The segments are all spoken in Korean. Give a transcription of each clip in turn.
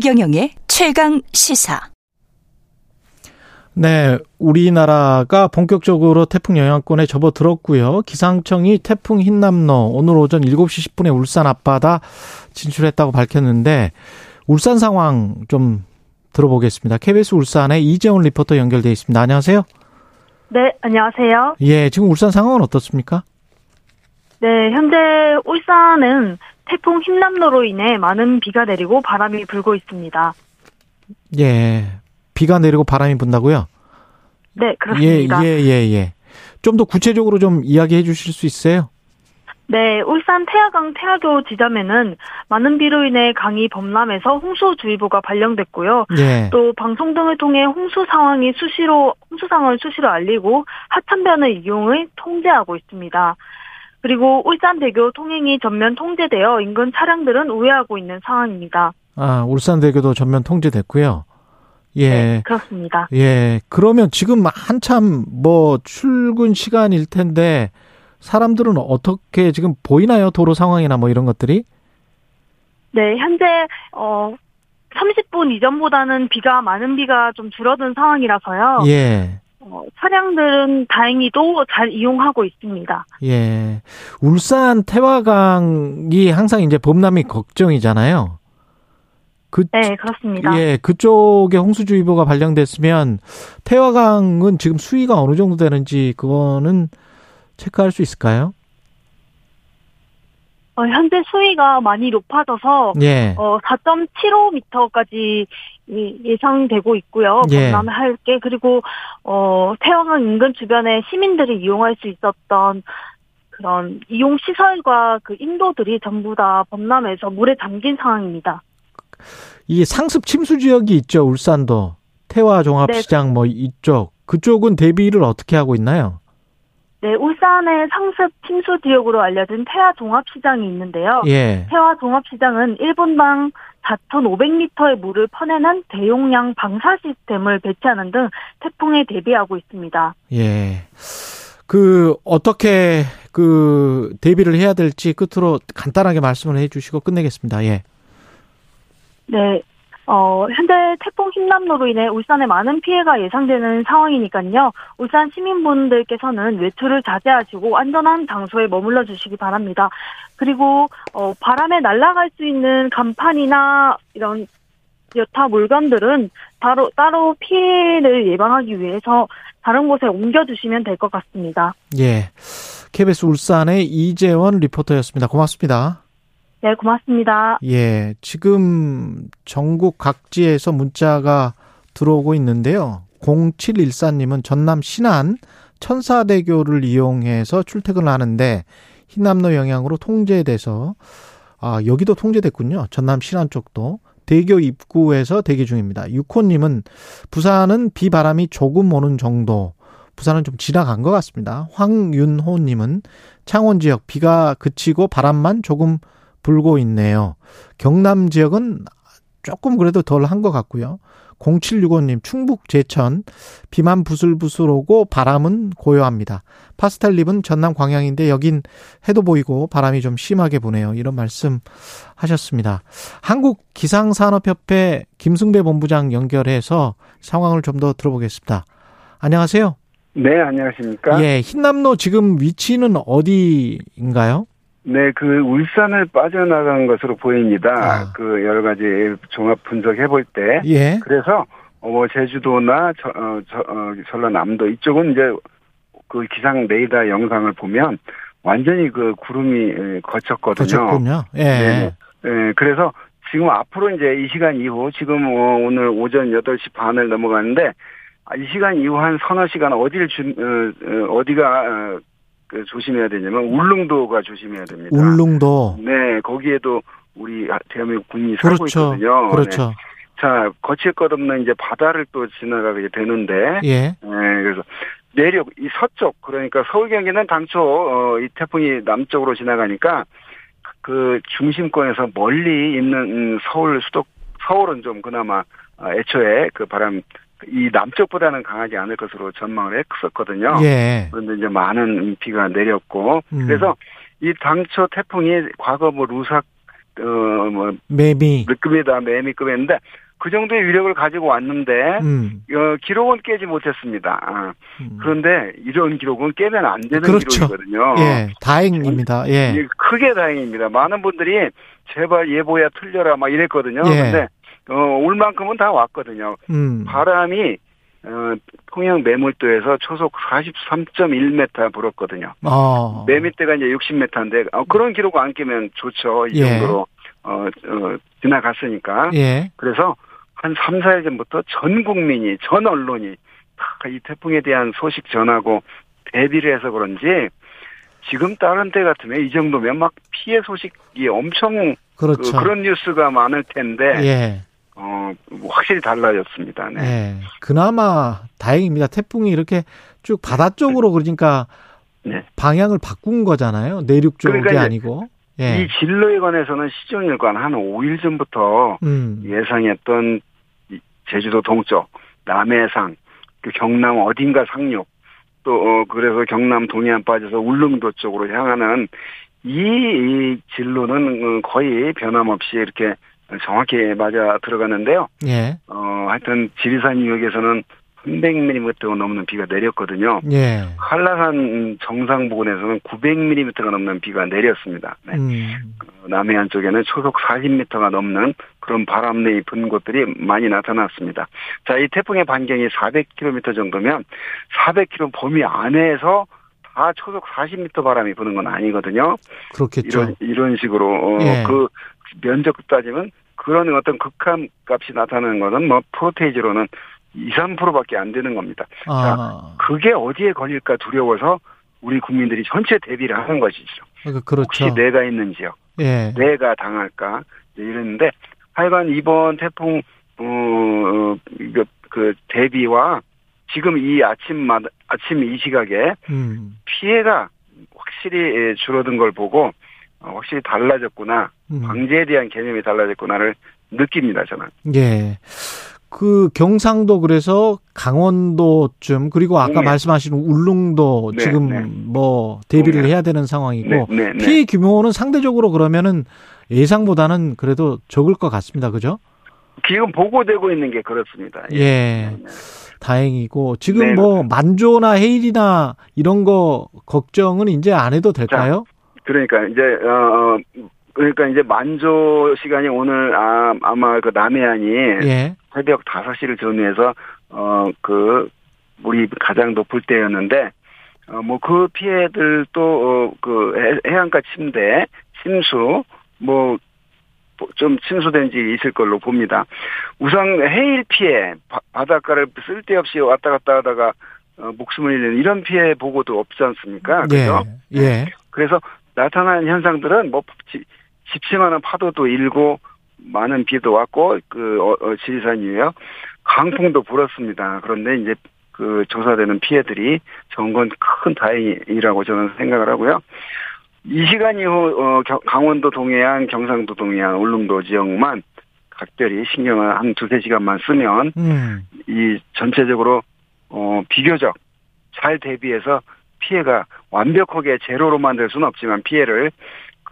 최경영의 최강 시사. 네, 우리나라가 본격적으로 태풍 영향권에 접어들었고요. 기상청이 태풍 흰남노 오늘 오전 7시 10분에 울산 앞바다 진출했다고 밝혔는데 울산 상황 좀 들어보겠습니다. KBS 울산의 이재원 리포터 연결돼 있습니다. 안녕하세요. 네, 안녕하세요. 예, 지금 울산 상황은 어떻습니까? 네, 현재 울산은 태풍 흰남노로 인해 많은 비가 내리고 바람이 불고 있습니다. 예, 비가 내리고 바람이 분다고요? 네, 그렇습니다. 예, 예, 예, 예. 좀 더 구체적으로 좀 이야기해 주실 수 있어요? 네, 울산 태화강 태화교 지점에는 많은 비로 인해 강이 범람해서 홍수주의보가 발령됐고요. 예. 또 방송 등을 통해 홍수 상황이 수시로 홍수 상황을 수시로 알리고 하천변의 이용을 통제하고 있습니다. 그리고 울산대교 통행이 전면 통제되어 인근 차량들은 우회하고 있는 상황입니다. 아, 울산대교도 전면 통제됐고요. 예. 네, 그렇습니다. 예. 그러면 지금 한참 뭐 출근 시간일 텐데 사람들은 어떻게 지금 보이나요? 도로 상황이나 뭐 이런 것들이? 네, 현재 어 30분 이전보다는 비가 많은 비가 좀 줄어든 상황이라서요. 예. 어, 차량들은 다행히도 잘 이용하고 있습니다. 예. 울산 태화강이 항상 이제 범람이 걱정이잖아요. 그, 네, 그렇습니다. 예, 그쪽에 홍수주의보가 발령됐으면 태화강은 지금 수위가 어느 정도 되는지 그거는 체크할 수 있을까요? 어, 현재 수위가 많이 높아져서 예. 어, 4.75m까지 예상되고 있고요. 예. 범람할 게 그리고 어, 태화강 인근 주변에 시민들이 이용할 수 있었던 그런 이용 시설과 그 인도들이 전부 다 범람해서 물에 잠긴 상황입니다. 이 상습 침수 지역이 있죠, 울산도. 태화 종합시장 뭐 이쪽. 그쪽은 대비를 어떻게 하고 있나요? 네, 울산의 상습 침수 지역으로 알려진 태화 종합시장이 있는데요. 예. 태화 종합시장은 1분당 4,500리터의 물을 퍼내는 대용량 방사 시스템을 배치하는 등 태풍에 대비하고 있습니다. 예. 그 어떻게 그 대비를 해야 될지 끝으로 간단하게 말씀을 해 주시고 끝내겠습니다. 예. 네. 어, 현재 태풍 흰남노로 인해 울산에 많은 피해가 예상되는 상황이니까요. 울산 시민분들께서는 외출을 자제하시고 안전한 장소에 머물러 주시기 바랍니다. 그리고 어, 바람에 날아갈 수 있는 간판이나 이런 여타 물건들은 따로 따로 피해를 예방하기 위해서 다른 곳에 옮겨 주시면 될 것 같습니다. 예. KBS 울산의 이재원 리포터였습니다. 고맙습니다. 네, 고맙습니다. 예. 지금 전국 각지에서 문자가 들어오고 있는데요. 0714님은 전남 신안 천사대교를 이용해서 출퇴근을 하는데 흰남노 영향으로 통제돼서 아, 여기도 통제됐군요. 전남 신안 쪽도 대교 입구에서 대기 중입니다. 육호님은 부산은 비 바람이 조금 오는 정도. 부산은 좀 지나간 것 같습니다. 황윤호님은 창원 지역 비가 그치고 바람만 조금 불고 있네요. 경남 지역은 조금 그래도 덜 한 것 같고요. 0765님, 충북 제천, 비만 부슬부슬 오고 바람은 고요합니다. 파스텔립은 전남 광양인데 여긴 해도 보이고 바람이 좀 심하게 부네요. 이런 말씀 하셨습니다. 한국 기상산업협회 김승배 본부장 연결해서 상황을 좀 더 들어보겠습니다. 안녕하세요. 네, 안녕하십니까? 예, 흰남노 지금 위치는 어디인가요? 네, 그 울산을 빠져나간 것으로 보입니다. 아. 그 여러 가지 종합 분석해 볼 때. 예. 그래서 어 제주도나 저, 어, 저, 어, 전라남도 이쪽은 이제 그 기상 레이더 영상을 보면 완전히 그 구름이 에, 거쳤거든요. 도착군요. 예. 네. 예, 그래서 지금 앞으로 이제 이 시간 이후 지금 어, 오늘 오전 8시 반을 넘어가는데 아, 이 시간 이후 한 서너 시간 어디를 주, 어, 어, 디가 어, 그 조심해야 되냐면 울릉도가 조심해야 됩니다. 울릉도. 네, 거기에도 우리 대한민국 국민이 살고 그렇죠. 있거든요. 그렇죠. 네. 자, 거칠 것 없는 이제 바다를 또 지나가게 되는데, 예. 네, 그래서 내륙 이 서쪽 그러니까 서울 경기는 당초 어, 이 태풍이 남쪽으로 지나가니까 그 중심권에서 멀리 있는 음, 서울 수도 서울은 좀 그나마 어, 애초에 그 바람 이 남쪽보다는 강하지 않을 것으로 전망을 했었거든요. 예. 그런데 이제 많은 비가 내렸고 음. 그래서 이 당초 태풍이 과거 뭐 루삭 어뭐 매미. 급이다 매미급이었는데 그 정도의 위력을 가지고 왔는데 음. 어, 기록은 깨지 못했습니다. 아, 음. 그런데 이런 기록은 깨면 안 되는 그렇죠. 기록이거든요. 예, 다행입니다. 예. 이게 크게 다행입니다. 많은 분들이 제발 예보야 틀려라 막 이랬거든요. 예. 근데 어, 올 만큼은 다 왔거든요. 음. 바람이 어, 통영 매물도에서 초속 43.1m 불었거든요. 어. 매미대가 이제 60m인데 어, 그런 기록 안 깨면 좋죠. 이 예. 정도로 어, 어, 지나갔으니까. 예. 그래서 한 3, 4일 전부터 전 국민이 전 언론이 다 이 태풍에 대한 소식 전하고 대비를 해서 그런지 지금 다른 때 같으면 이 정도면 막 피해 소식이 엄청 그렇죠. 그, 런 뉴스가 많을 텐데 예. 어 확실히 달라졌습니다. 네. 예. 그나마 다행입니다. 태풍이 이렇게 쭉 바다 쪽으로 그러니까 네. 방향을 바꾼 거잖아요. 내륙 쪽이 그러니까 아니고. 예. 이 진로에 관해서는 시정일관 한 5일 전부터 음. 예상했던 이 제주도 동쪽, 남해상, 그 경남 어딘가 상륙, 또 어, 그래서 경남 동해안 빠져서 울릉도 쪽으로 향하는 이, 이 진로는 어, 거의 변함없이 이렇게 정확히 맞아 들어갔는데요. 예. 어, 하여튼 지리산 유역에서는 300mm가 넘는 비가 내렸거든요. 예. 한라산 정상 부근에서는 900mm가 넘는 비가 내렸습니다. 네. 음. 남해안 쪽에는 초속 40m가 넘는 그런 바람이 분 곳들이 많이 나타났습니다. 자, 이 태풍의 반경이 400km 정도면 400km 범위 안에서 다 초속 40m 바람이 부는 건 아니거든요. 그렇겠죠. 이런 이런 식으로 어, 예. 그 면적 따지면 그런 어떤 극한 값이 나타나는 거는 뭐 프로테이지로는 2, 3%밖에 안 되는 겁니다. 아. 그게 어디에 걸릴까 두려워서 우리 국민들이 전체 대비를 하는 것이죠. 그러니까 그렇죠. 혹시 내가 있는 지역 예. 내가 당할까 이랬는데 하여간 이번 태풍 어, 이거 그 대비와 지금 이 아침마다 아침 이 시각에 음. 피해가 확실히 예, 줄어든 걸 보고 어, 확실히 달라졌구나 음. 방제에 대한 개념이 달라졌구나를 느낍니다 저는. 예. 그 경상도 그래서 강원도쯤 그리고 아까 네. 말씀하신 울릉도 네, 지금 네. 뭐 대비를 네. 해야 되는 상황이고 네, 네, 네. 피해 규모는 상대적으로 그러면은 예상보다는 그래도 적을 것 같습니다. 그죠? 지금 보고되고 있는 게 그렇습니다. 예. 네, 네. 다행이고 지금 네, 뭐 만조나 해일이나 이런 거 걱정은 이제 안 해도 될까요? 그러니까 이제 어 어, 그러니까 이제 만조 시간이 오늘 아, 아마 그 남해안이 예. 새벽 5시를 전후해서 어 그 물이 가장 높을 때였는데 어 뭐 그 피해들도 어그 해안가 침대, 침수 뭐 좀 침수된 지 있을 걸로 봅니다. 우선 해일 피해 바, 바닷가를 쓸데없이 왔다 갔다 하다가 어, 목숨을 잃는 이런 피해 보고도 없지 않습니까? 그죠? 예. 예. 그래서 나타나는 현상들은 뭐 지- 집중하는 파도도 일고 많은 비도 왔고 그 어, 어, 지리산 유역 강풍도 불었습니다. 그런데 이제 그 조사되는 피해들이 적은 건 큰 다행이라고 저는 생각을 하고요. 이 시간 이후 어, 겨- 강원도 동해안, 경상도 동해안, 울릉도 지역만 각별히 신경을 한 두세 시간만 쓰면 음. 이 전체적으로 어 비교적 잘 대비해서 피해가 완벽하게 제로로 만들 수는 없지만 피해를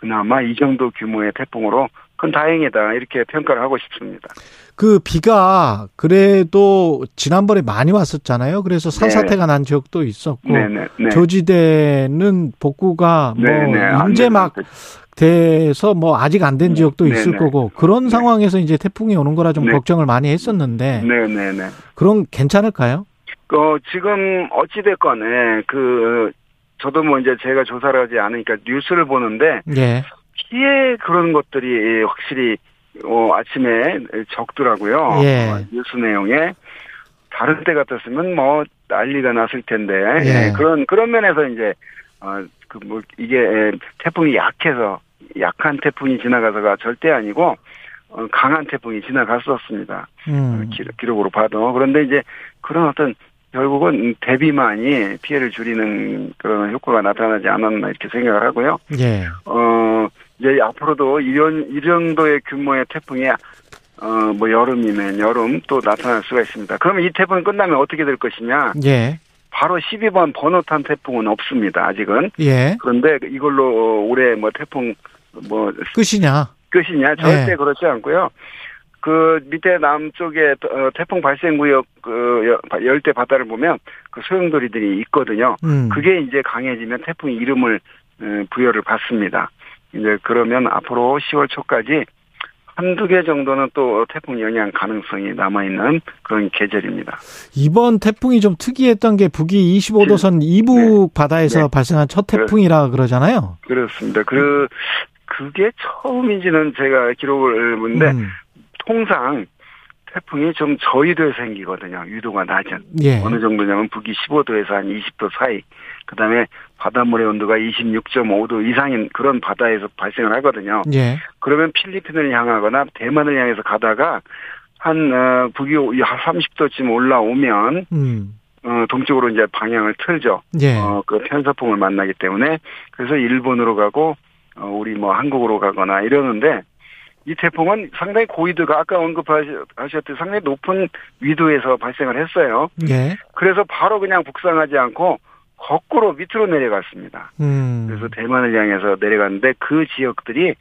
그나마 이 정도 규모의 태풍으로 큰 다행이다 이렇게 평가를 하고 싶습니다. 그 비가 그래도 지난번에 많이 왔었잖아요. 그래서 산사태가 난 지역도 있었고 네네 네. 조지대는 복구가 뭐 네네, 안 이제 막 되는 돼서 뭐 아직 안 된 지역도 네네. 있을 거고 그런 네. 상황에서 이제 태풍이 오는 거라 좀 네. 걱정을 많이 했었는데 네네네. 그럼 괜찮을까요? 어 지금 어찌 됐건에 그 저도 뭐 이제 제가 조사를 하지 않으니까 뉴스를 보는데 예. 피해 그런 것들이 확실히 어 아침에 적더라고요. 예. 어, 뉴스 내용에 다른 때 같았으면 뭐 난리가 났을 텐데 예. 예, 그런 그런 면에서 이제 어 그 뭐 이게 예, 태풍이 약해서 약한 태풍이 지나가서가 절대 아니고 어, 강한 태풍이 지나갔었습니다. 음. 기- 기록으로 봐도 그런데 이제 그런 어떤 결국은 대비만이 피해를 줄이는 그런 효과가 나타나지 않았나 이렇게 생각을 하고요. 예. 어, 이제 앞으로도 이런, 이 정도의 규모의 태풍이, 어, 뭐 여름이면 여름 또 나타날 수가 있습니다. 그러면 이 태풍이 끝나면 어떻게 될 것이냐? 예. 바로 12번 번호 탄 태풍은 없습니다, 아직은. 예. 그런데 이걸로 올해 뭐 태풍 뭐 끝이냐? 것이냐 절대 네. 그렇지 않고요. 그 밑에 남쪽에 어, 태풍 발생 구역 그 여- 열대 바다를 보면 그 소용돌이들이 있거든요. 음. 그게 이제 강해지면 태풍 이름을 어, 부여를 받습니다. 이제 그러면 앞으로 10월 초까지 한두 개 정도는 또 태풍 영향 가능성이 남아있는 그런 계절입니다. 이번 태풍이 좀 특이했던 게 북위 25도선 이북 바다에서 네. 발생한 첫 태풍이라 그러잖아요. 그렇습니다. 그, 그게 처음인지는 제가 기록을 보는데 음. 통상 태풍이 좀 저위도에 생기거든요. 유도가 낮은. 예. 어느 정도냐면 북위 15도에서 한 20도 사이. 그 다음에 바닷물의 온도가 26.5도 이상인 그런 바다에서 발생을 하거든요. 예. 그러면 필리핀을 향하거나 대만을 향해서 가다가 한, 어, 북위 30도쯤 올라오면, 음. 어, 동쪽으로 이제 방향을 틀죠. 예. 어, 그 편서풍을 만나기 때문에 그래서 일본으로 가고 어, 우리 뭐 한국으로 가거나 이러는데 이 태풍은 상당히 고위도가 아까 언급하셨듯이 상당히 높은 위도에서 발생을 했어요. 예. 그래서 바로 그냥 북상하지 않고 거꾸로 밑으로 내려갔습니다. 음. 그래서 대만을 향해서 내려갔는데 그 지역들이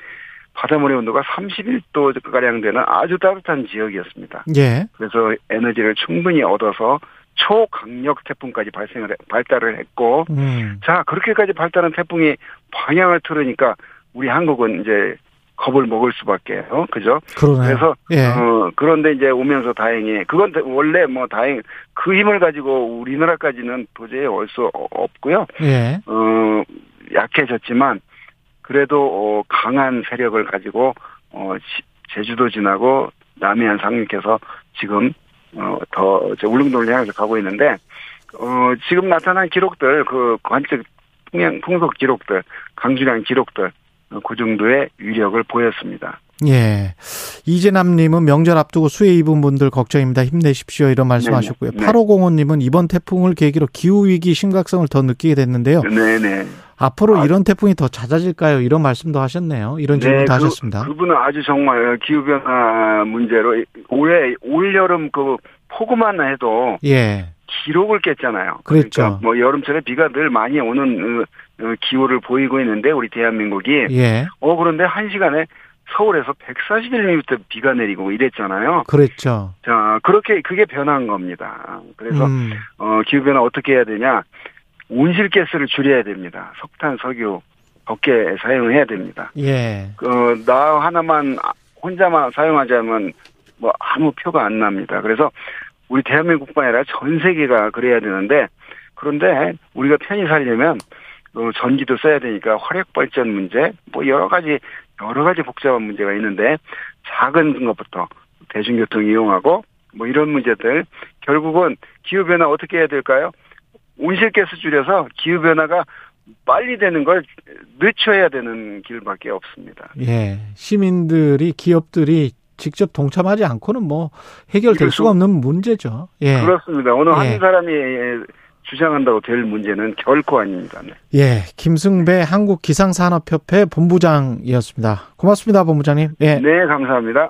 바닷물의 온도가 31도 가량 되는 아주 따뜻한 지역이었습니다. 예. 그래서 에너지를 충분히 얻어서 초강력 태풍까지 발생을 해- 발달을 했고 음. 자 그렇게까지 발달한 태풍이 방향을 틀으니까 우리 한국은 이제 겁을 먹을 수밖에요 그죠 그러네요. 그래서 예. 어 그런데 이제 오면서 다행히 그건 원래 뭐 다행 그 힘을 가지고 우리나라까지는 도저히 올 수 없고요 예. 어 약해졌지만 그래도 어 강한 세력을 가지고 어 시- 제주도 지나고 남해안 상륙해서 지금 어 더 울릉도를 향해서 가고 있는데 어 지금 나타난 기록들 그 관측 풍향 풍속 기록들 강주량 기록들 어, 그 정도의 위력을 보였습니다. 예. 이재남님은 명절 앞두고 수해 입은 분들 걱정입니다. 힘내십시오. 이런 말씀하셨고요. 네네. 8505님은 이번 태풍을 계기로 기후위기 심각성을 더 느끼게 됐는데요. 네네. 앞으로 아. 이런 태풍이 더 잦아질까요? 이런 말씀도 하셨네요. 이런 질문도 하셨습니다. 그, 그분은 아주 정말 기후변화 문제로 올해 올 여름 그 폭우만 해도 예. 기록을 깼잖아요. 그랬죠. 그러니까 뭐 여름철에 비가 늘 많이 오는 어, 어, 기후를 보이고 있는데 우리 대한민국이 예. 어 그런데 한 시간에 서울에서 141mm 비가 내리고 이랬잖아요. 그랬죠. 자 그렇게 그게 변한 겁니다. 그래서 음. 어 기후 변화 어떻게 해야 되냐? 온실가스를 줄여야 됩니다. 석탄, 석유 적게 사용해야 됩니다. 예. 어나 하나만 혼자만 사용하자면 뭐 아무 표가 안 납니다. 그래서 우리 대한민국뿐 아니라 전 세계가 그래야 되는데 그런데 우리가 편히 살려면 어, 전기도 써야 되니까 화력 발전 문제 뭐 여러 가지 여러 가지 복잡한 문제가 있는데 작은 것부터 대중교통 이용하고 뭐 이런 문제들 결국은 기후 변화 어떻게 해야 될까요? 온실가스 줄여서 기후 변화가 빨리 되는 걸 늦춰야 되는 길밖에 없습니다. 예. 시민들이 기업들이 직접 동참하지 않고는 뭐 해결될 그렇죠. 수가 없는 문제죠. 예. 그렇습니다. 어느 예. 한 사람이 주장한다고 될 문제는 결코 아닙니다. 네. 예. 김승배 한국기상산업협회 본부장이었습니다. 고맙습니다, 본부장님. 예. 네, 감사합니다.